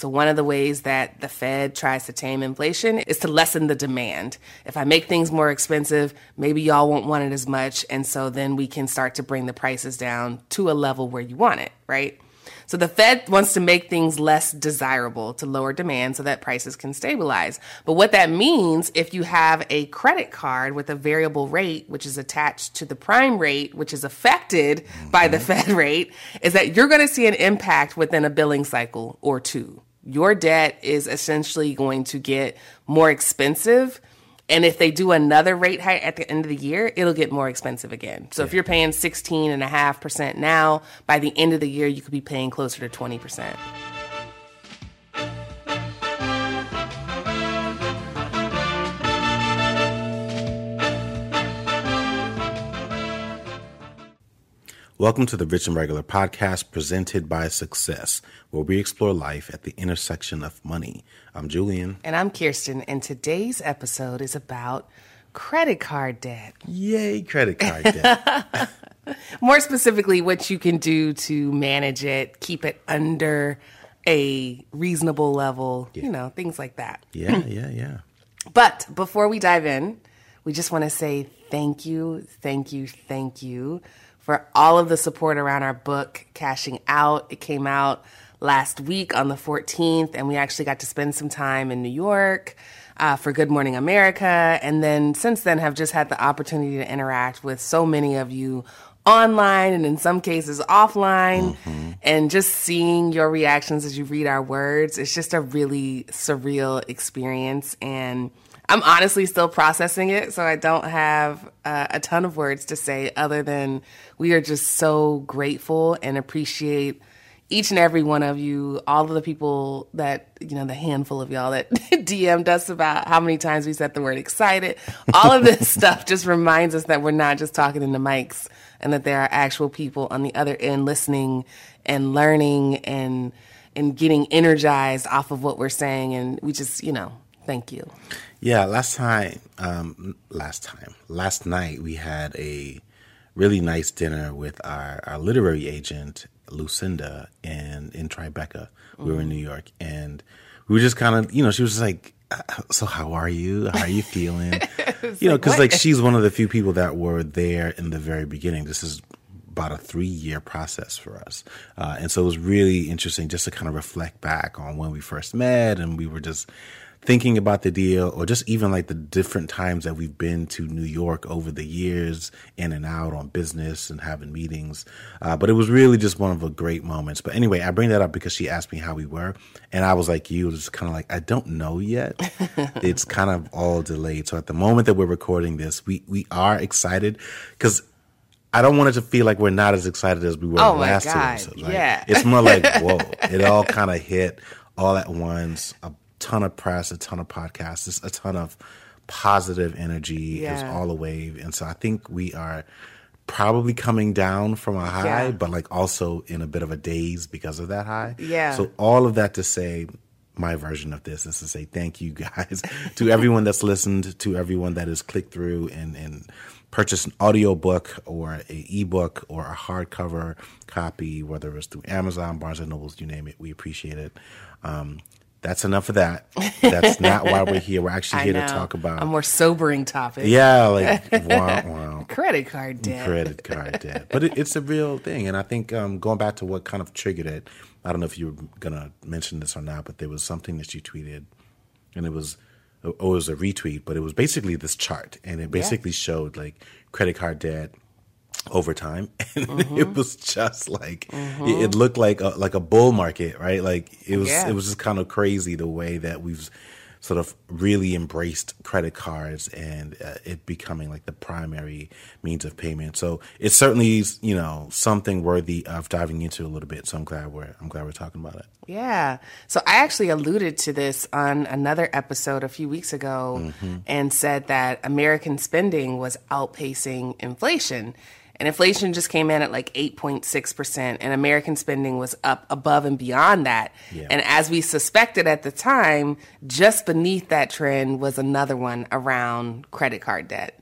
So, one of the ways that the Fed tries to tame inflation is to lessen the demand. If I make things more expensive, maybe y'all won't want it as much. And so then we can start to bring the prices down to a level where you want it, right? So the Fed wants to make things less desirable to lower demand so that prices can stabilize. But what that means, if you have a credit card with a variable rate, which is attached to the prime rate, which is affected by the mm-hmm. Fed rate, is that you're going to see an impact within a billing cycle or two. Your debt is essentially going to get more expensive and if they do another rate hike at the end of the year, it'll get more expensive again. So yeah. if you're paying 16.5% now, by the end of the year, you could be paying closer to 20%. Welcome to the Rich and Regular podcast presented by Success, where we explore life at the intersection of money. I'm Julien. And I'm Kiersten, and today's episode is about credit card debt. Yay, credit card debt. More specifically, what you can do to manage it, keep it under a reasonable level, yeah. you know, things like that. Yeah, yeah, yeah. But before we dive in, we just want to say thank you, thank you, thank you for all of the support around our book, Cashing Out. It came out last week on the 14th, and we actually got to spend some time in New York. Uh, for Good Morning America. And then since then, have just had the opportunity to interact with so many of you online and in some cases offline. Mm-hmm. And just seeing your reactions as you read our words, it's just a really surreal experience. And I'm honestly still processing it, so I don't have uh, a ton of words to say other than we are just so grateful and appreciate each and every one of you, all of the people that, you know, the handful of y'all that DM'd us about how many times we said the word excited. All of this stuff just reminds us that we're not just talking in the mics and that there are actual people on the other end listening and learning and and getting energized off of what we're saying and we just, you know, thank you. Yeah, last time, um, last time, last night we had a really nice dinner with our, our literary agent Lucinda and in Tribeca. We mm. were in New York, and we were just kind of, you know, she was just like, uh, "So how are you? How are you feeling?" you know, because like she's one of the few people that were there in the very beginning. This is about a three year process for us. Uh, and so it was really interesting just to kind of reflect back on when we first met and we were just thinking about the deal or just even like the different times that we've been to New York over the years, in and out on business and having meetings. Uh, but it was really just one of the great moments. But anyway, I bring that up because she asked me how we were. And I was like, you, was kind of like, I don't know yet. it's kind of all delayed. So at the moment that we're recording this, we, we are excited because I don't want it to feel like we're not as excited as we were oh last two episodes. Right? Yeah. It's more like, whoa, it all kind of hit all at once. A ton of press, a ton of podcasts, just a ton of positive energy. Yeah. Was all a wave. And so I think we are probably coming down from a high, yeah. but like also in a bit of a daze because of that high. Yeah. So all of that to say, my version of this is to say thank you guys to everyone that's listened, to everyone that has clicked through and, and purchased an audio book or a ebook or a hardcover copy, whether it's through Amazon, Barnes and Nobles, you name it. We appreciate it. Um, that's enough of that. That's not why we're here. We're actually here to talk about a more sobering topic. Yeah, like wow, wow. credit card debt. Credit card debt. But it, it's a real thing, and I think um, going back to what kind of triggered it. I don't know if you were gonna mention this or not, but there was something that you tweeted, and it was oh, it was a retweet, but it was basically this chart, and it basically yeah. showed like credit card debt, over time and mm-hmm. it was just like mm-hmm. it, it, looked like a, like a bull market right like it was yeah. it was just kind of crazy the way that we've sort of really embraced credit cards and uh, it becoming like the primary means of payment so it's certainly you know something worthy of diving into a little bit so i'm glad we're i'm glad we're talking about it yeah so i actually alluded to this on another episode a few weeks ago mm-hmm. and said that american spending was outpacing inflation and inflation just came in at like 8.6%, and American spending was up above and beyond that. Yeah. And as we suspected at the time, just beneath that trend was another one around credit card debt.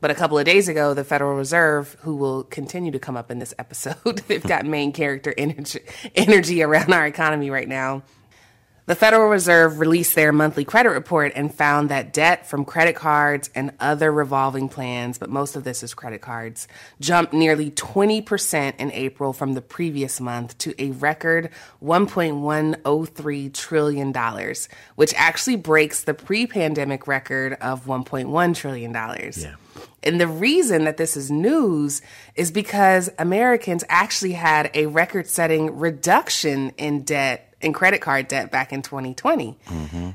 But a couple of days ago, the Federal Reserve, who will continue to come up in this episode, they've got main character energy, energy around our economy right now. The Federal Reserve released their monthly credit report and found that debt from credit cards and other revolving plans, but most of this is credit cards, jumped nearly 20% in April from the previous month to a record $1.103 trillion, which actually breaks the pre pandemic record of $1.1 trillion. Yeah. And the reason that this is news is because Americans actually had a record setting reduction in debt in credit card debt back in 2020.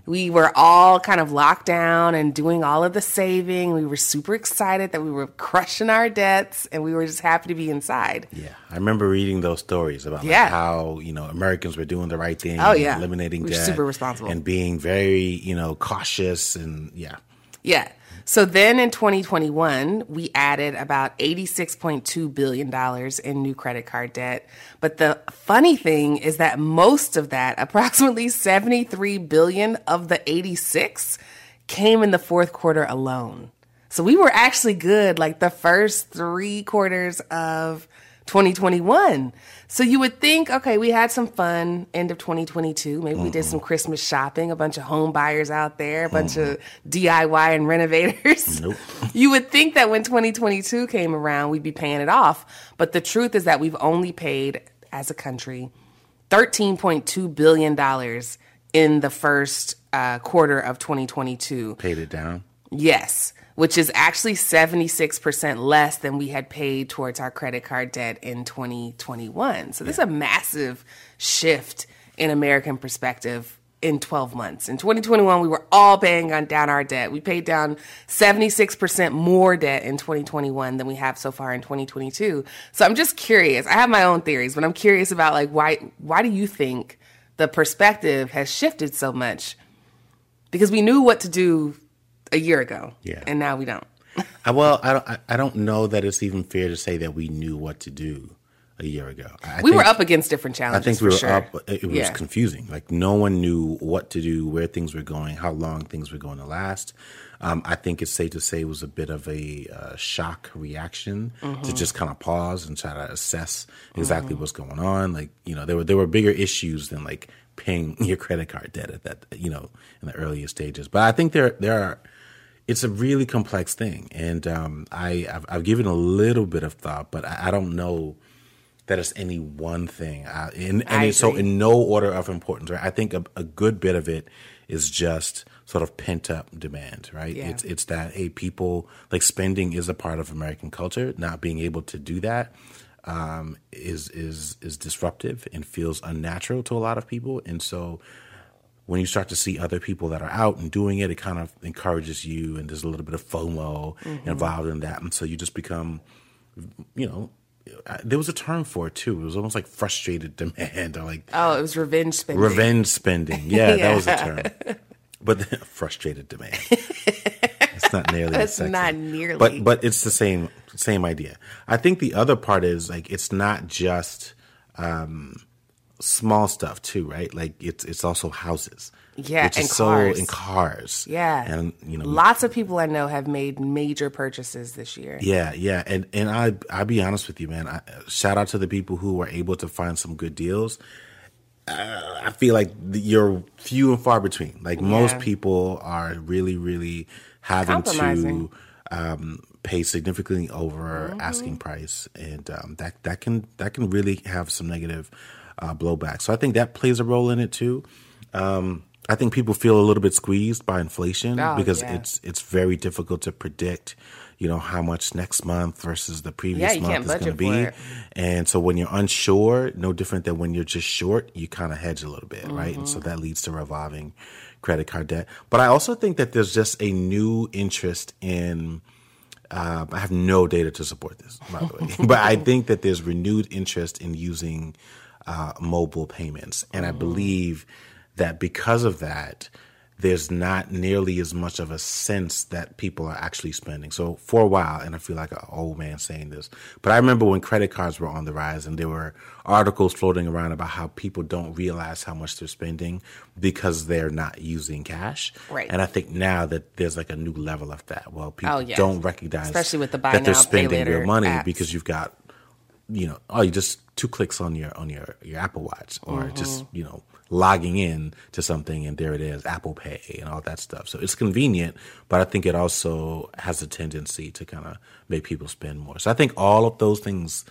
We were all kind of locked down and doing all of the saving. We were super excited that we were crushing our debts and we were just happy to be inside. Yeah, I remember reading those stories about like, how you know Americans were doing the right thing. Oh, yeah. eliminating We debt, super responsible. and being very you know cautious and yeah. Yeah. So then in 2021, we added about $86.2 billion in new credit card debt. But the funny thing is that most of that, approximately 73 billion of the 86, came in the fourth quarter alone. So we were actually good like the first three quarters of 2021. So you would think, okay, we had some fun end of 2022. Maybe we did some Christmas shopping, a bunch of home buyers out there, a bunch of DIY and renovators. Nope. you would think that when 2022 came around, we'd be paying it off. But the truth is that we've only paid, as a country, $13.2 billion in the first uh, quarter of 2022. Paid it down. Yes, which is actually 76% less than we had paid towards our credit card debt in 2021. So this is a massive shift in American perspective in 12 months. In 2021, we were all paying on down our debt. We paid down 76% more debt in 2021 than we have so far in 2022. So I'm just curious. I have my own theories, but I'm curious about like why why do you think the perspective has shifted so much? Because we knew what to do a year ago. Yeah. And now we don't. I, well, I don't. I, don't know that it's even fair to say that we knew what to do a year ago. I we were up against different challenges. I think we were sure. up. It, it was Yeah. confusing. Like no one knew what to do, where things were going, how long things were going to last. Um, I think it's safe to say it was a bit of a uh, shock reaction Mm-hmm. to just kind of pause and try to assess exactly what's going on. Like you know, there were there were bigger issues than like paying your credit card debt at that you know in the earlier stages. But I think there there are it's a really complex thing, and um, I I've, I've given a little bit of thought, but I, I don't know that it's any one thing. I, and so in no order of importance, right? I think a, a good bit of it is just sort of pent up demand, right? Yeah. It's it's that hey, people like spending is a part of American culture. Not being able to do that um, is is is disruptive and feels unnatural to a lot of people, and so when you start to see other people that are out and doing it, it kind of encourages you, and there's a little bit of FOMO involved in that, and so you just become, you know, there was a term for it too. It was almost like frustrated demand, or like Oh, it was revenge spending. revenge spending. Yeah, that was the term. But frustrated demand. it's not nearly That's sexy. not nearly. But but it's the same same idea. I think the other part is like it's not just um, small stuff too, right? Like it's it's also houses. Yeah, which and is so cars. in cars. Yeah. and you know Lots of people I know have made major purchases this year. Yeah, yeah, and and I I'll be honest with you, man. I, shout out to the people who were able to find some good deals. Uh, I feel like the, you're few and far between. Like most Yeah. people are really, really having to um, pay significantly over Mm-hmm. asking price, and um, that that can that can really have some negative uh, blowback. So I think that plays a role in it too. Um, I think people feel a little bit squeezed by inflation Oh, because yeah. it's it's very difficult to predict, you know, how much next month versus the previous you month is going to be. And so when you're unsure, no different than when you're just short, you kind of hedge a little bit, right? And so Mm-hmm. that leads to revolving credit card debt. But I also think that there's just a new interest in uh, I have no data to support this, by the way. but I think that there's renewed interest in using uh, mobile payments. And I believe that because of that, there's not nearly as much of a sense that people are actually spending. So for a while, and I feel like an old man saying this, but I remember when credit cards were on the rise and there were articles floating around about how people don't realize how much they're spending because they're not using cash. Right. And I think now that there's like a new level of that. Well, people Oh, yeah. don't recognize Especially with the buy that they're now, pay spending their money apps. because you've got you know oh you just two clicks on your on your your apple watch or Mm-hmm. just you know logging in to something and there it is, Apple Pay and all that stuff. So it's convenient, but I think it also has a tendency to kind of make people spend more. So I think all of those things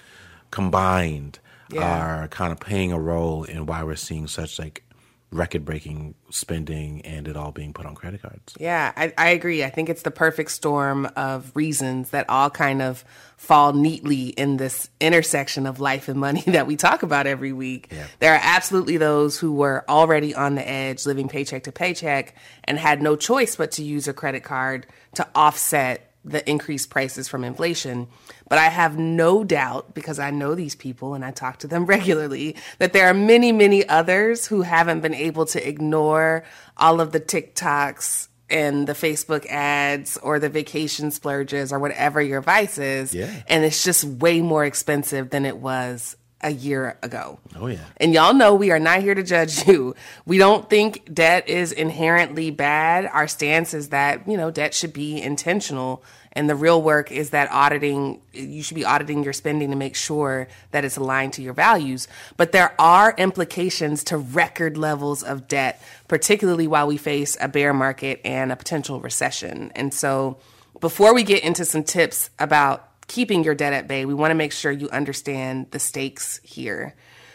combined yeah. are kind of playing a role in why we're seeing such like record breaking spending and it all being put on credit cards. Yeah, I, I, agree. I think it's the perfect storm of reasons that all kind of fall neatly in this intersection of life and money that we talk about every week. Yeah. There are absolutely those who were already on the edge, living paycheck to paycheck, and had no choice but to use a credit card to offset the increased prices from inflation. But I have no doubt, because I know these people and I talk to them regularly, that there are many, many others who haven't been able to ignore all of the TikToks and the Facebook ads or the vacation splurges or whatever your vice is. Yeah. And it's just way more expensive than it was a year ago. Oh, yeah. And y'all know we are not here to judge you. We don't think debt is inherently bad. Our stance is that, you know, debt should be intentional. And the real work is that auditing, you should be auditing your spending to make sure that it's aligned to your values. But there are implications to record levels of debt, particularly while we face a bear market and a potential recession. And so before we get into some tips about keeping your debt at bay, we want to make sure you understand the stakes here.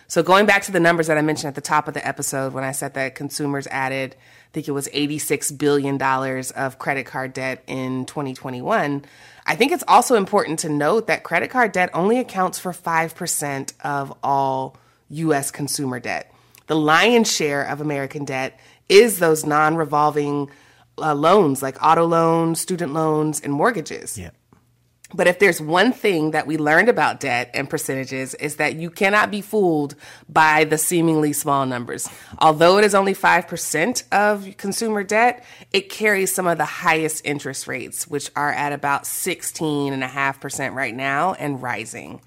So, going back to the numbers that I mentioned at the top of the episode when I said that consumers added, I think it was $86 billion of credit card debt in 2021, I think it's also important to note that credit card debt only accounts for 5% of all US consumer debt. The lion's share of American debt is those non revolving uh, loans like auto loans, student loans, and mortgages. Yeah. But if there's one thing that we learned about debt and percentages is that you cannot be fooled by the seemingly small numbers. Although it is only 5% of consumer debt, it carries some of the highest interest rates, which are at about 16.5% right now and rising.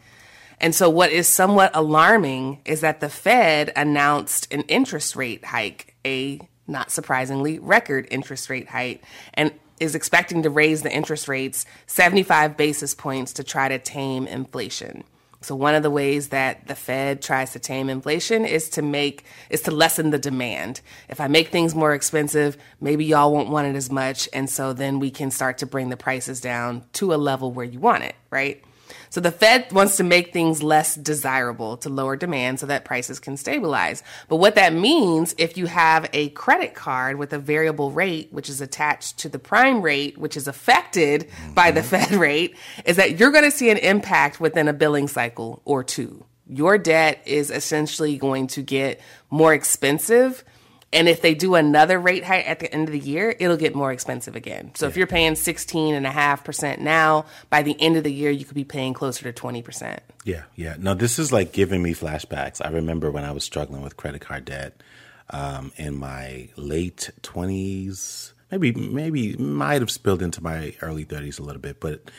And so what is somewhat alarming is that the Fed announced an interest rate hike, a not surprisingly record interest rate hike. And is expecting to raise the interest rates 75 basis points to try to tame inflation. So one of the ways that the Fed tries to tame inflation is to make is to lessen the demand. If I make things more expensive, maybe y'all won't want it as much and so then we can start to bring the prices down to a level where you want it, right? So the Fed wants to make things less desirable to lower demand so that prices can stabilize. But what that means if you have a credit card with a variable rate, which is attached to the prime rate, which is affected mm-hmm. by the Fed rate, is that you're going to see an impact within a billing cycle or two. Your debt is essentially going to get more expensive and if they do another rate hike at the end of the year, it'll get more expensive again. So yeah. if you're paying 16.5% now, by the end of the year, you could be paying closer to 20%. Yeah, yeah. No, this is like giving me flashbacks. I remember when I was struggling with credit card debt um, in my late 20s, maybe, maybe might have spilled into my early 30s a little bit, but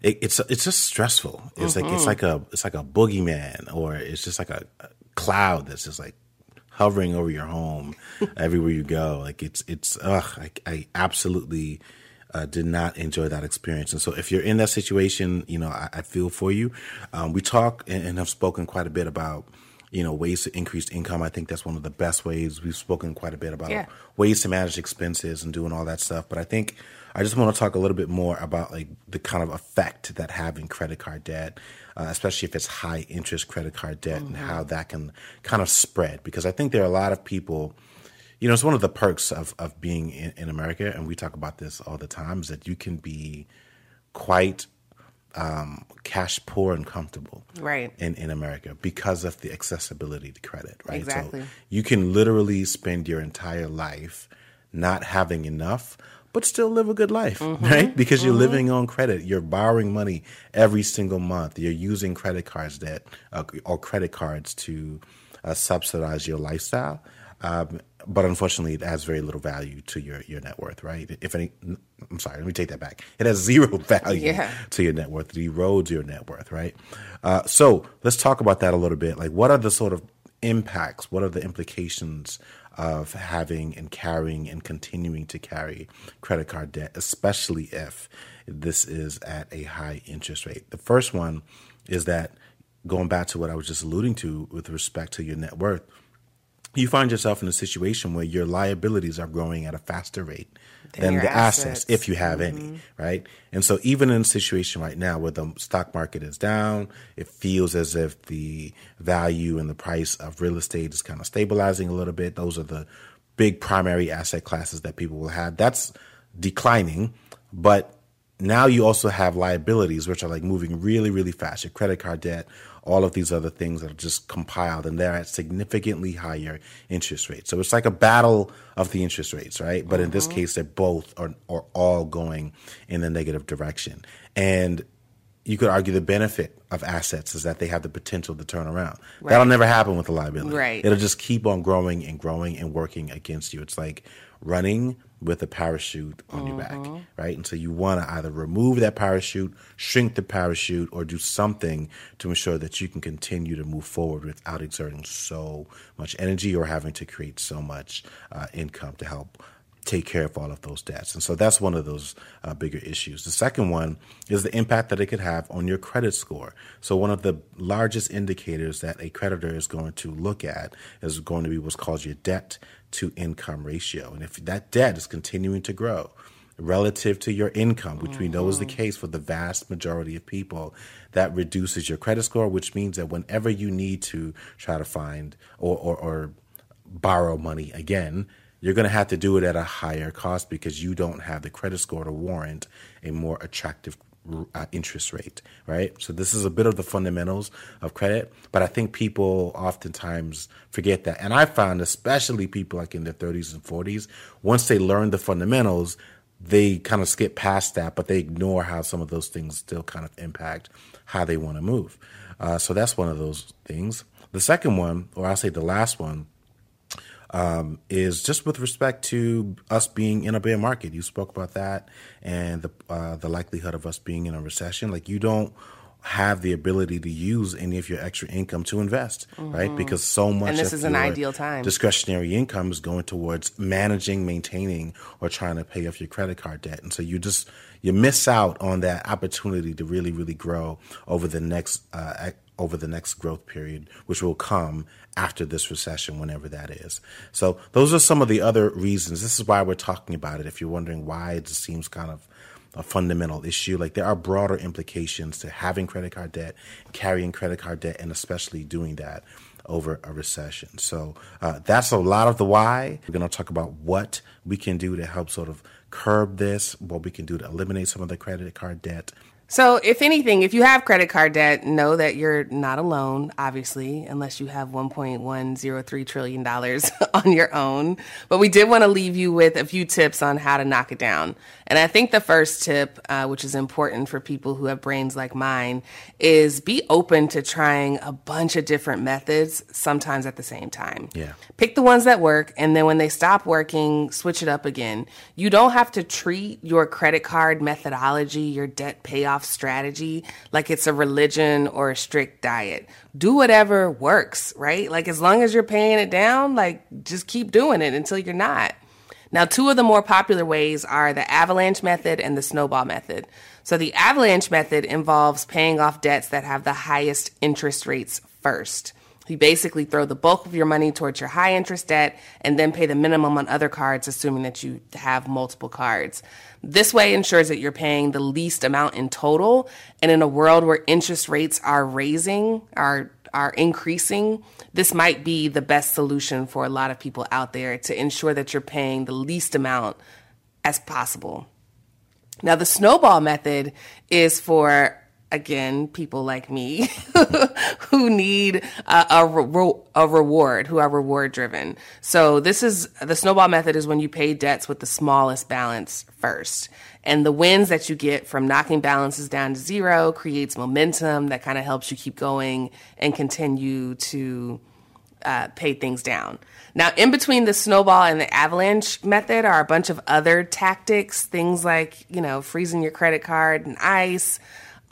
it, it's it's just stressful. It's mm-hmm. like it's like a it's like a boogeyman, or it's just like a, a cloud that's just like hovering over your home everywhere you go. Like it's it's ugh, I, I absolutely uh, did not enjoy that experience. And so if you're in that situation, you know, I, I feel for you. Um, we talk and, and have spoken quite a bit about you know ways to increase income. I think that's one of the best ways. We've spoken quite a bit about yeah. ways to manage expenses and doing all that stuff. But I think I just want to talk a little bit more about like the kind of effect that having credit card debt uh, especially if it's high interest credit card debt mm-hmm. and how that can kind of spread. Because I think there are a lot of people, you know, it's one of the perks of, of being in, in America, and we talk about this all the time, is that you can be quite um, cash poor and comfortable right in, in America because of the accessibility to credit, right? Exactly. So you can literally spend your entire life not having enough, but still live a good life, mm-hmm. right? Because mm-hmm. you're living on credit. You're borrowing money every single month. You're using credit cards that uh, or credit cards to uh, subsidize your lifestyle. Um, but unfortunately, it adds very little value to your, your net worth, right? If any, I'm sorry, let me take that back. It has zero value yeah. to your net worth. It erodes your net worth, right? Uh, so let's talk about that a little bit. Like, what are the sort of impacts? What are the implications of having and carrying and continuing to carry credit card debt, especially if this is at a high interest rate. The first one is that going back to what I was just alluding to with respect to your net worth, you find yourself in a situation where your liabilities are growing at a faster rate Than than the assets, assets. if you have any, right? And so, even in a situation right now where the stock market is down, it feels as if the value and the price of real estate is kind of stabilizing a little bit. Those are the big primary asset classes that people will have. That's declining, but now you also have liabilities which are like moving really really fast your credit card debt all of these other things that are just compiled and they're at significantly higher interest rates so it's like a battle of the interest rates right but in this mm-hmm. case they're both are, or all going in the negative direction and you could argue the benefit of assets is that they have the potential to turn around. That'll never happen with a liability. Right. It'll just keep on growing and growing and working against you. It's like running with a parachute on your back, right? And so you want to either remove that parachute, shrink the parachute, or do something to ensure that you can continue to move forward without exerting so much energy or having to create so much uh, income to help take care of all of those debts. And so that's one of those uh, bigger issues. The second one is the impact that it could have on your credit score. So one of the largest indicators that a creditor is going to look at is going to be what's called your debt to income ratio. And if that debt is continuing to grow, relative to your income, which we know is the mm-hmm. case for the vast majority of people, that reduces your credit score, which means that whenever you need to try to find or, or, or borrow money again, you're going to have to do it at a higher cost because you don't have the credit score to warrant a more attractive uh, interest rate, right? So this is a bit of the fundamentals of credit, but I think people oftentimes forget that. And I found especially people like in their 30s and 40s, once they learn the fundamentals, they kind of skip past that, but they ignore how some of those things still kind of impact how they want to move. Uh, so that's one of those things. The second one, or I'll say the last one, um, is just with respect to us being in a bear market. You spoke about that and the uh, the likelihood of us being in a recession. Like you don't have the ability to use any of your extra income to invest, right? Because so much Mm-hmm. this of is an ideal time. discretionary income is going towards managing, maintaining, or trying to pay off your credit card debt. And so you just you miss out on that opportunity to really, really grow over the next uh, over the next growth period, which will come after this recession, whenever that is. So those are some of the other reasons. This is why we're talking about it. If you're wondering why it just seems kind of a fundamental issue. Like there are broader implications to having credit card debt, carrying credit card debt, and especially doing that over a recession. So uh, that's a lot of the why. We're going to talk about what we can do to help sort of curb this, what we can do to eliminate some of the credit card debt. So, if anything, if you have credit card debt, know that you're not alone, obviously, unless you have $1.103 trillion on your own. But we did want to leave you with a few tips on how to knock it down. And I think the first tip, uh, which is important for people who have brains like mine, is be open to trying a bunch of different methods, sometimes at the same time. Yeah. Pick the ones that work, and then when they stop working, switch it up again. You don't have to treat your credit card methodology, your debt payoff strategy, like it's a religion or a strict diet. Do whatever works, right? Like as long as you're paying it down, like just keep doing it until you're not. Now, two of the more popular ways are the avalanche method and the snowball method. So, the avalanche method involves paying off debts that have the highest interest rates first. You basically throw the bulk of your money towards your high interest debt and then pay the minimum on other cards, assuming that you have multiple cards. This way ensures that you're paying the least amount in total. And in a world where interest rates are raising, are are increasing, this might be the best solution for a lot of people out there to ensure that you're paying the least amount as possible. Now, the snowball method is for, again, people like me who need a, a, re- a reward, who are reward driven. So, this is the snowball method is when you pay debts with the smallest balance first. And the wins that you get from knocking balances down to zero creates momentum that kind of helps you keep going and continue to uh, pay things down. Now, in between the snowball and the avalanche method are a bunch of other tactics, things like, you know, freezing your credit card and ice,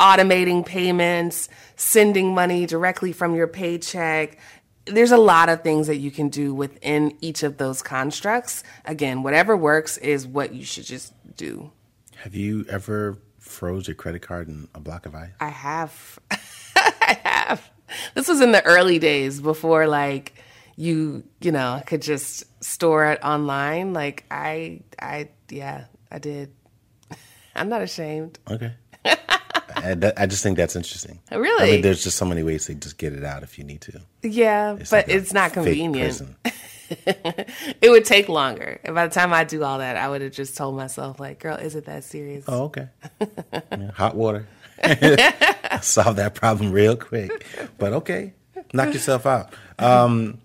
automating payments, sending money directly from your paycheck. There's a lot of things that you can do within each of those constructs. Again, whatever works is what you should just do. Have you ever froze your credit card in a block of ice? I have. I have. This was in the early days before like you you know could just store it online. Like I I yeah I did. I'm not ashamed. Okay. I, I just think that's interesting. Really? I mean, there's just so many ways to just get it out if you need to. Yeah, It's but like it's not convenient. It would take longer. And by the time I do all that, I would have just told myself, like, girl, is it that serious? Oh, okay. Yeah, hot water. Solve that problem real quick. But okay, knock yourself out. Um,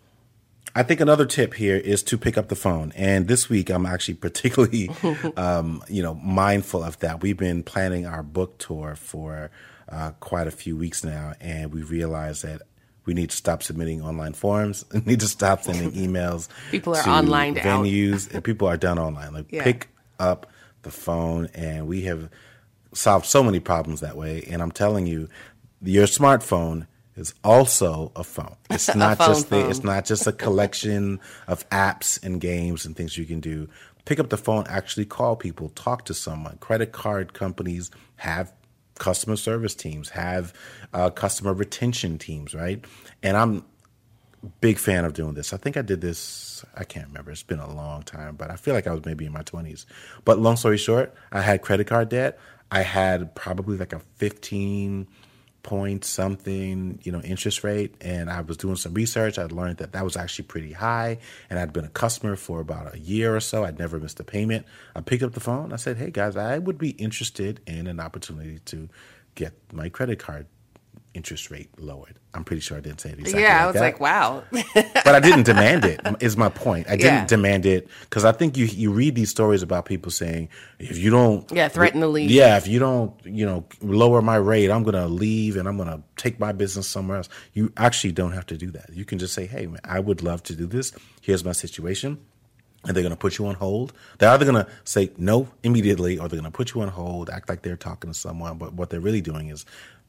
I think another tip here is to pick up the phone. And this week, I'm actually particularly, um, you know, mindful of that. We've been planning our book tour for uh, quite a few weeks now, and we realized that we need to stop submitting online forms. We need to stop sending emails. People are to online out. venues, and people are done online. Like Yeah. pick up the phone, and we have solved so many problems that way. And I'm telling you, your smartphone is also a phone. It's not phone just the, phone. it's not just a collection of apps and games and things you can do. Pick up the phone, actually call people, talk to someone. Credit card companies have customer service teams, have uh, customer retention teams, right? And I'm big fan of doing this. I think I did this, I can't remember. It's been a long time, but I feel like I was maybe in my 20s. But long story short, I had credit card debt. I had probably like a 15 point something, you know, interest rate. And I was doing some research. I'd learned that that was actually pretty high. And I'd been a customer for about a year or so. I'd never missed a payment. I picked up the phone. I said, hey guys, I would be interested in an opportunity to get my credit card interest rate lowered. I'm pretty sure I didn't say it exactly yeah, I was that like, wow. but I didn't demand it. Is my point. I didn't Yeah. demand it because I think you you read these stories about people saying if you don't Yeah, threaten to leave. Yeah, if you don't you know lower my rate, I'm gonna leave and I'm gonna take my business somewhere else. You actually don't have to do that. You can just say, hey, man, I would love to do this. Here's my situation. And they're going to put you on hold. They're either going to say no immediately or they're going to put you on hold, act like they're talking to someone. But what they're really doing is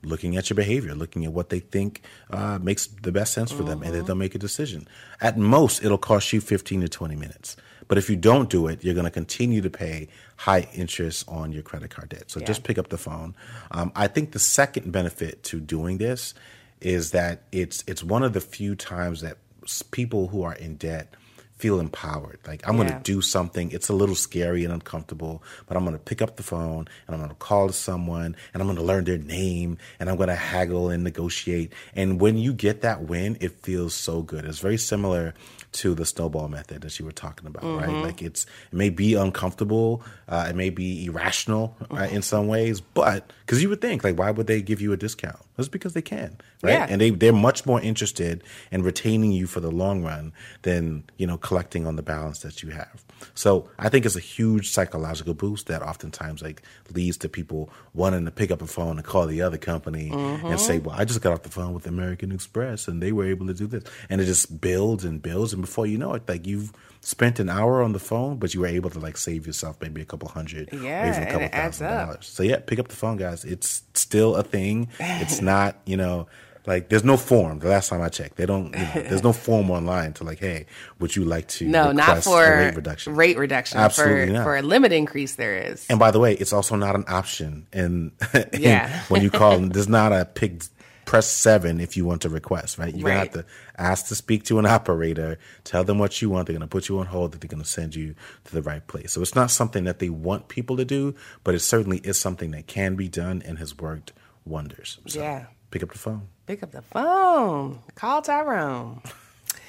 looking at your behavior, looking at what they think uh, makes the best sense for them, and then they'll make a decision. At most, it'll cost you 15 to 20 minutes. But if you don't do it, you're going to continue to pay high interest on your credit card debt. So just pick up the phone. Um, I think the second benefit to doing this is that it's it's one of the few times that people who are in debt feel empowered. Like I'm going to do something. It's a little scary and uncomfortable, but I'm going to pick up the phone and I'm going to call someone and I'm going to learn their name and I'm going to haggle and negotiate. And when you get that win, it feels so good. It's very similar to the snowball method that you were talking about, right? Like it's it may be uncomfortable, uh, it may be irrational uh, in some ways, but because you would think like, why would they give you a discount? It's because they can, right? Yeah. And they they're much more interested in retaining you for the long run than you know collecting on the balance that you have. So I think it's a huge psychological boost that oftentimes like leads to people wanting to pick up a phone and call the other company and say, "Well, I just got off the phone with American Express and they were able to do this," and it just builds and builds, and before you know it, like you've spent an hour on the phone, but you were able to like save yourself maybe a couple hundred, Yeah, even a couple thousand dollars. So yeah, pick up the phone, guys. It's still a thing. It's not, you know, like there's no form. The last time I checked, they don't. You know, there's no form online to like, hey, would you like to? No, not for rate reduction. Rate reduction. Absolutely for, not. For a limit increase, there is. And by the way, it's also not an option. And, Yeah. when you call, there's not a pick. Press seven if you want to request. Right, you're gonna Right. have to ask to speak to an operator. Tell them what you want. They're gonna put you on hold. That they're gonna send you to the right place. So it's not something that they want people to do, but it certainly is something that can be done and has worked wonders. So Yeah. pick up the phone. Pick up the phone. Call Tyrone.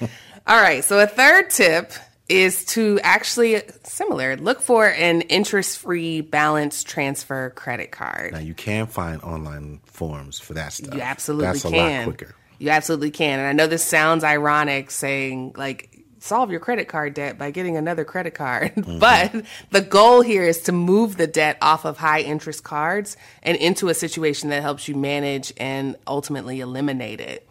All right. So a third tip is to actually similar look for an interest-free balance transfer credit card. Now you can find online forms for that stuff. You absolutely That's a can. lot quicker. You absolutely can. And I know this sounds ironic saying like solve your credit card debt by getting another credit card. Mm-hmm. but the goal here is to move the debt off of high interest cards and into a situation that helps you manage and ultimately eliminate it.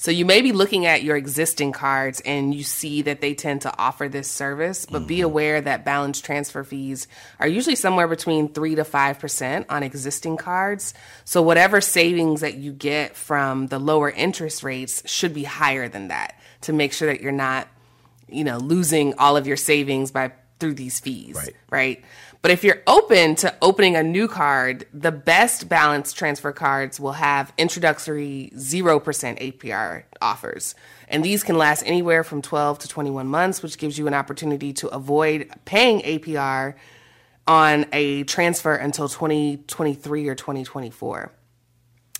So you may be looking at your existing cards and you see that they tend to offer this service, but be mm. aware that balance transfer fees are usually somewhere between 3 to 5% on existing cards. So whatever savings that you get from the lower interest rates should be higher than that to make sure that you're not, you know, losing all of your savings by through these fees, Right. right? But if you're open to opening a new card, the best balance transfer cards will have introductory 0% APR offers. And these can last anywhere from 12 to 21 months, which gives you an opportunity to avoid paying APR on a transfer until 2023 or 2024.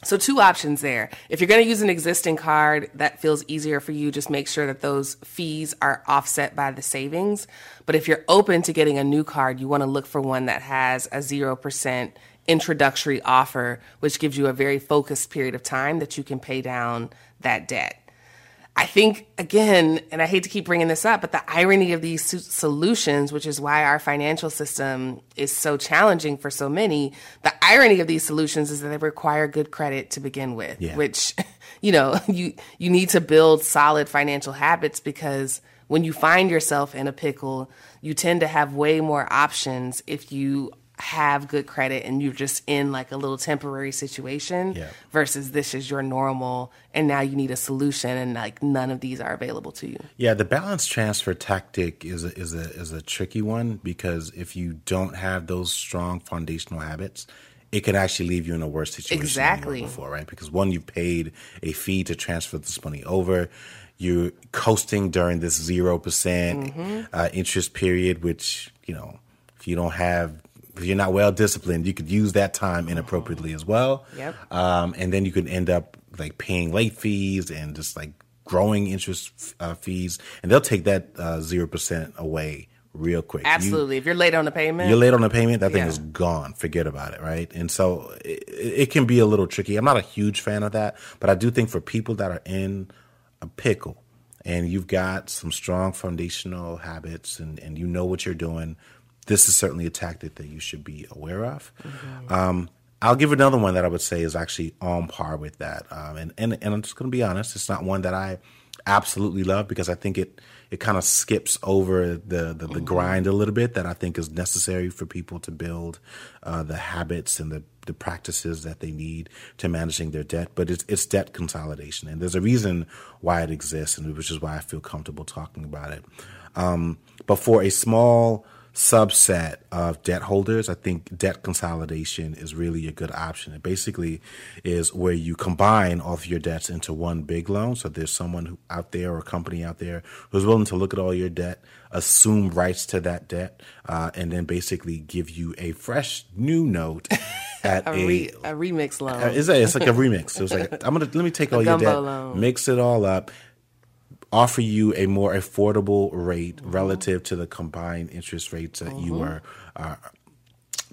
So two options there. If you're going to use an existing card that feels easier for you, just make sure that those fees are offset by the savings. But if you're open to getting a new card, you want to look for one that has a 0% introductory offer, which gives you a very focused period of time that you can pay down that debt. I think, again, and I hate to keep bringing this up, but the irony of these solutions, which is why our financial system is so challenging for so many, the irony of these solutions is that they require good credit to begin with, Yeah. which, you know, you, you need to build solid financial habits because when you find yourself in a pickle, you tend to have way more options if you have good credit and you're just in like a little temporary situation Yeah. versus this is your normal and now you need a solution and like none of these are available to you. Yeah, the balance transfer tactic is a, is a is a tricky one because if you don't have those strong foundational habits, it could actually leave you in a worse situation Exactly. than you were before, right? Because one, you paid a fee to transfer this money over. You're coasting during this zero percent Mm-hmm. uh, interest period, which you know, if you don't have, if you're not well disciplined, you could use that time inappropriately as well. Yep. Um, and then you could end up like paying late fees and just like growing interest uh, fees, and they'll take that uh, zero percent away real quick. You- Absolutely. if you're late on the payment, you're late on a payment, that thing Yeah. is gone. Forget about it, right? And so it, it can be a little tricky. I'm not a huge fan of that, but I do think for people that are in a pickle and you've got some strong foundational habits and, and you know what you're doing, this is certainly a tactic that you should be aware of. Um, I'll give another one that I would say is actually on par with that. Um, and, and, and I'm just going to be honest, it's not one that I absolutely love because I think it it kind of skips over the, the, the grind a little bit that I think is necessary for people to build uh, the habits and the, the practices that they need to managing their debt. But it's, it's debt consolidation. And there's a reason why it exists, and which is why I feel comfortable talking about it. Um, but for a small subset of debt holders, I think debt consolidation is really a good option. It basically is where you combine all of your debts into one big loan. So there's someone who, out there or a company out there who's willing to look at all your debt, assume rights to that debt, uh, and then basically give you a fresh new note at a, a, re, a remix loan. uh, It's, a, it's like a remix. So it's like I'm gonna let me take all your debt, loan. mix it all up, offer you a more affordable rate Mm-hmm. relative to the combined interest rates that you are are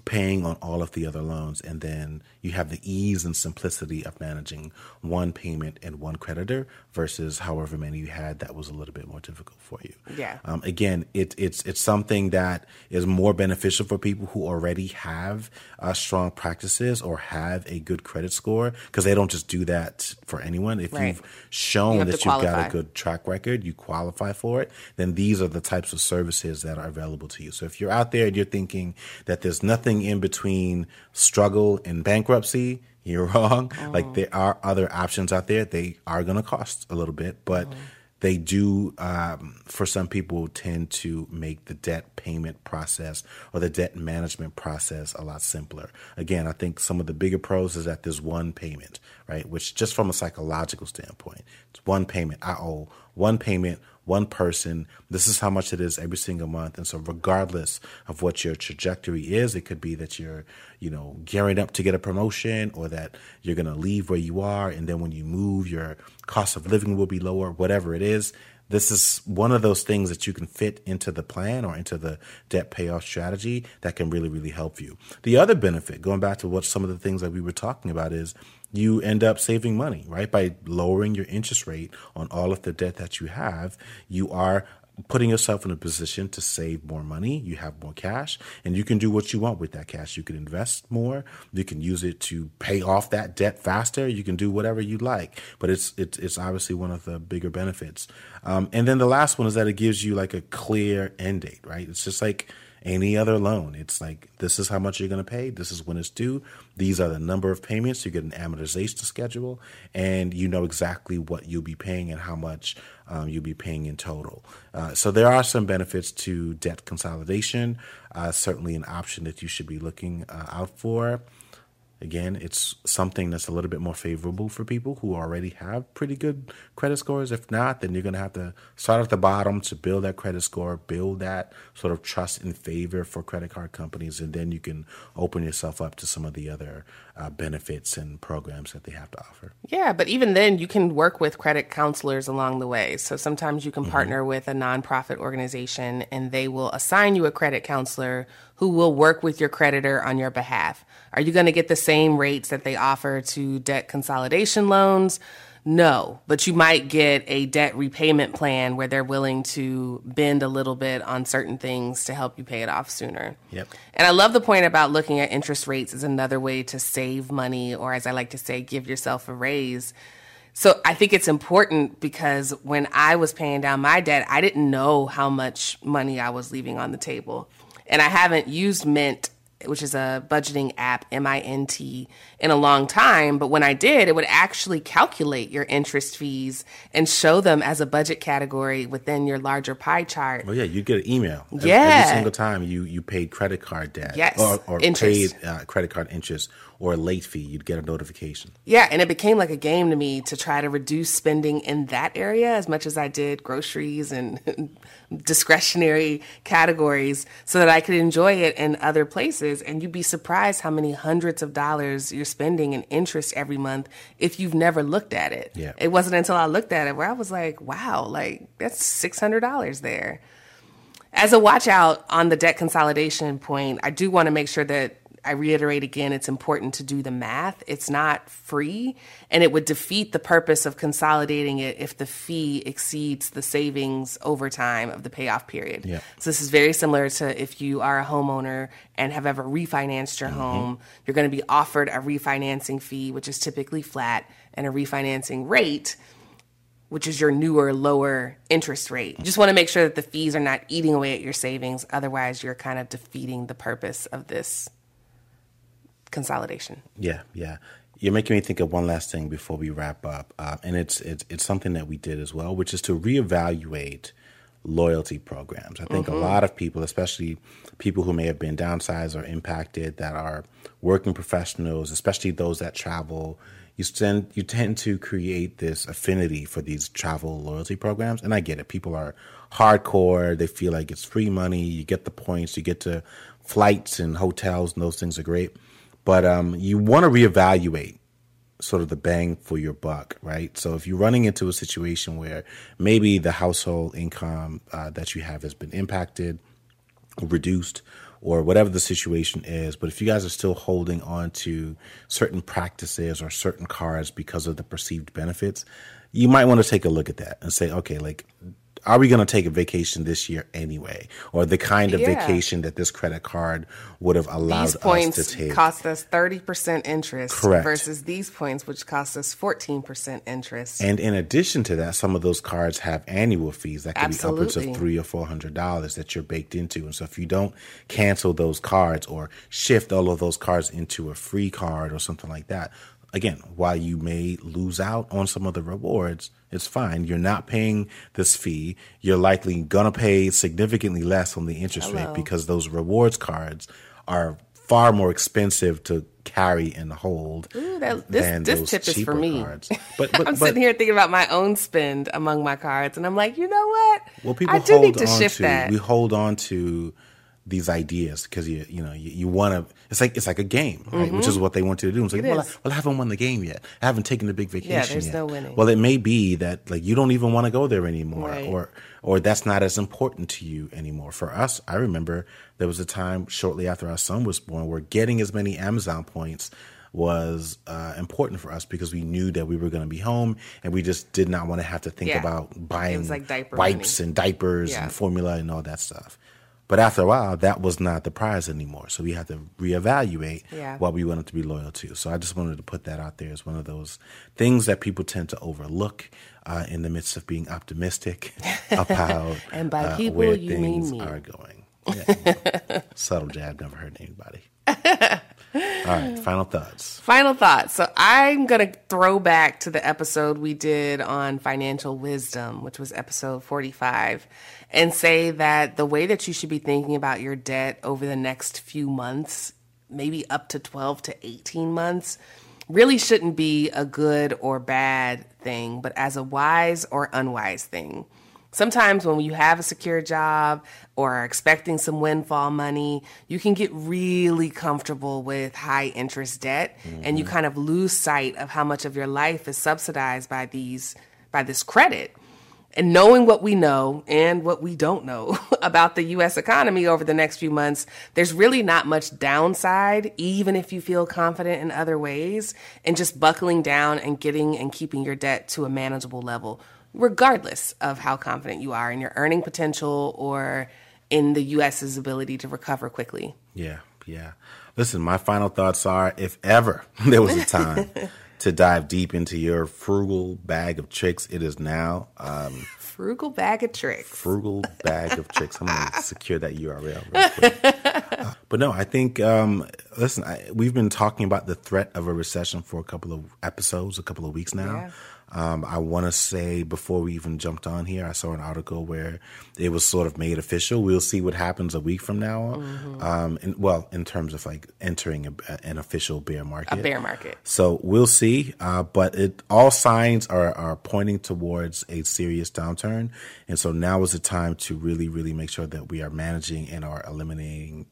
paying on all of the other loans, and then you have the ease and simplicity of managing one payment and one creditor versus however many you had that was a little bit more difficult for you. Yeah. Um, again, it, it's it's something that is more beneficial for people who already have uh, strong practices or have a good credit score because they don't just do that for anyone. If Right. you've shown You that you've got a good track record, you qualify for it, then these are the types of services that are available to you. So if you're out there and you're thinking that there's nothing in between struggle and bankruptcy, you're wrong. Like there are other options out there. They are going to cost a little bit, but they do, um, for some people, tend to make the debt payment process or the debt management process a lot simpler. Again, I think some of the bigger pros is that there's one payment, right? Which just from a psychological standpoint, it's one payment. I owe one payment, one person. This is how much it is every single month. And so regardless of what your trajectory is, it could be that you're, you know, gearing up to get a promotion or that you're going to leave where you are. And then when you move, your cost of living will be lower, whatever it is. This is one of those things that you can fit into the plan or into the debt payoff strategy that can really, really help you. The other benefit, going back to what some of the things that we were talking about, is you end up saving money, right? By lowering your interest rate on all of the debt that you have, you are putting yourself in a position to save more money. You have more cash, and you can do what you want with that cash. You can invest more. You can use it to pay off that debt faster. You can do whatever you like. But it's it's it's obviously one of the bigger benefits. Um, and then the last one is that it gives you like a clear end date, right? It's just like any other loan. It's like this is how much you're going to pay. This is when it's due. These are the number of payments. You get an amortization schedule, and you know exactly what you'll be paying and how much um, you'll be paying in total. Uh, so there are some benefits to debt consolidation. Uh, certainly, an option that you should be looking uh, out for. Again, it's something that's a little bit more favorable for people who already have pretty good credit scores. If not, then you're going to have to start at the bottom to build that credit score, build that sort of trust and favor for credit card companies, and then you can open yourself up to some of the other uh, benefits and programs that they have to offer. Yeah, but even then, you can work with credit counselors along the way. So sometimes you can mm-hmm. partner with a nonprofit organization and they will assign you a credit counselor who will work with your creditor on your behalf. Are you going to get the same rates that they offer to debt consolidation loans? No, but you might get a debt repayment plan where they're willing to bend a little bit on certain things to help you pay it off sooner. Yep. And I love the point about looking at interest rates as another way to save money, or as I like to say, give yourself a raise. So I think it's important because when I was paying down my debt, I didn't know how much money I was leaving on the table. And I haven't used Mint which is a budgeting app, M I N T, in a long time. But when I did, it would actually calculate your interest fees and show them as a budget category within your larger pie chart. Oh yeah, you get an email. Yeah, every single time you you paid credit card debt. Yes, or, or paid uh, credit card interest or a late fee, you'd get a notification. Yeah, and it became like a game to me to try to reduce spending in that area as much as I did groceries and discretionary categories so that I could enjoy it in other places. And you'd be surprised how many hundreds of dollars you're spending in interest every month if you've never looked at it. Yeah. It wasn't until I looked at it where I was like, wow, like that's $600 there. As a watch out on the debt consolidation point, I do want to make sure that I reiterate again, it's important to do the math. It's not free, and it would defeat the purpose of consolidating it if the fee exceeds the savings over time of the payoff period. Yeah. So, this is very similar to if you are a homeowner and have ever refinanced your mm-hmm. home, you're going to be offered a refinancing fee, which is typically flat, and a refinancing rate which is your newer, lower interest rate. You just want to make sure that the fees are not eating away at your savings. Otherwise, you're kind of defeating the purpose of this consolidation. Yeah, yeah. You're making me think of one last thing before we wrap up, uh, and it's, it's it's something that we did as well, which is to reevaluate loyalty programs. I think mm-hmm. a lot of people, especially people who may have been downsized or impacted, that are working professionals, especially those that travel, you tend you tend to create this affinity for these travel loyalty programs. And I get it; people are hardcore. They feel like it's free money. You get the points. You get to flights and hotels, and those things are great. But um, you want to reevaluate sort of the bang for your buck, right? So if you're running into a situation where maybe the household income uh, that you have has been impacted, reduced, or whatever the situation is, but if you guys are still holding on to certain practices or certain cards because of the perceived benefits, you might want to take a look at that and say, okay, like are we going to take a vacation this year anyway, or the kind of yeah. vacation that this credit card would have allowed these points us to take? Cost us thirty percent interest, correct, versus these points, which cost us fourteen percent interest. And in addition to that, some of those cards have annual fees that could Absolutely. be upwards of three or four hundred dollars that you're baked into. And so, if you don't cancel those cards or shift all of those cards into a free card or something like that, again, while you may lose out on some of the rewards, it's fine. You're not paying this fee. You're likely going to pay significantly less on the interest Hello. rate because those rewards cards are far more expensive to carry and hold Ooh, that, this, than this those tip cheaper is for me. cards. But, but I'm but, sitting here thinking about my own spend among my cards, and I'm like, you know what? Well, people I do hold need to on shift to, that. We hold on to these ideas because you you know you, you want to it's like it's like a game right mm-hmm. which is what they want you to do it's like it well I, well I haven't won the game yet I haven't taken the big vacation yeah, there's yet no winning. well it may be that like you don't even want to go there anymore right. or or that's not as important to you anymore for us I remember there was a time shortly after our son was born where getting as many Amazon points was uh, important for us because we knew that we were going to be home and we just did not want to have to think yeah. about buying like wipes money. and diapers yeah. and formula and all that stuff. But after a while, that was not the prize anymore. So we had to reevaluate yeah. what we wanted to be loyal to. So I just wanted to put that out there as one of those things that people tend to overlook uh, in the midst of being optimistic about and by uh, people, where you things are going. Yeah. subtle jab never hurt anybody. All right, final thoughts. Final thoughts. So I'm going to throw back to the episode we did on financial wisdom, which was episode 45, and say that the way that you should be thinking about your debt over the next few months, maybe up to 12 to 18 months, really shouldn't be a good or bad thing, but as a wise or unwise thing. Sometimes when you have a secure job or are expecting some windfall money, you can get really comfortable with high interest debt mm-hmm. and you kind of lose sight of how much of your life is subsidized by these by this credit. And knowing what we know and what we don't know about the US economy over the next few months, there's really not much downside, even if you feel confident in other ways, and just buckling down and getting and keeping your debt to a manageable level regardless of how confident you are in your earning potential or in the US's ability to recover quickly. Yeah, yeah. Listen, my final thoughts are if ever there was a time to dive deep into your frugal bag of tricks, it is now. Um, frugal bag of tricks. Frugal bag of tricks. I'm going to secure that URL. Uh, but no, I think, um, listen, I, we've been talking about the threat of a recession for a couple of episodes, a couple of weeks now. Yeah. Um, I want to say before we even jumped on here, I saw an article where it was sort of made official. We'll see what happens a week from now. Mm-hmm. Um, and, well, in terms of like entering a, an official bear market, a bear market. So we'll see. Uh, but it all signs are are pointing towards a serious downturn, and so now is the time to really, really make sure that we are managing and are eliminating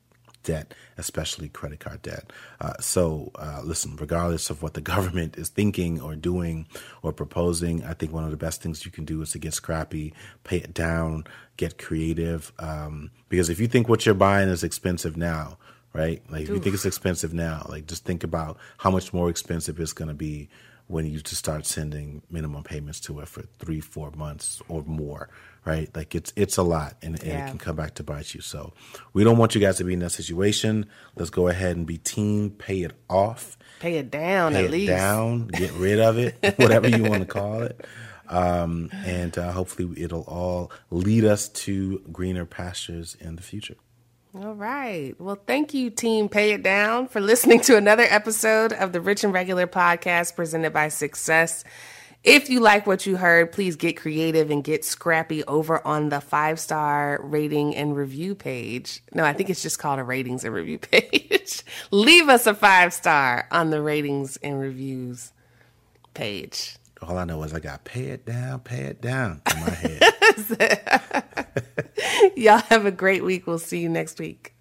debt, especially credit card debt. Uh, so, uh, listen, regardless of what the government is thinking or doing or proposing, I think one of the best things you can do is to get scrappy, pay it down, get creative. Um, because if you think what you're buying is expensive now, right? Like, if you think it's expensive now, like, just think about how much more expensive it's going to be when you just start sending minimum payments to it for three, four months or more, right? Like it's it's a lot, and, and yeah. it can come back to bite you. So we don't want you guys to be in that situation. Let's go ahead and be team. Pay it off. Pay it down. Pay at it least down. Get rid of it, whatever you want to call it. Um, and uh, hopefully, it'll all lead us to greener pastures in the future. All right. Well, thank you, Team Pay It Down, for listening to another episode of the Rich and Regular podcast presented by Success. If you like what you heard, please get creative and get scrappy over on the five star rating and review page. No, I think it's just called a ratings and review page. Leave us a five star on the ratings and reviews page. All I know is I got pay it down, pay it down in my head. Y'all have a great week. We'll see you next week.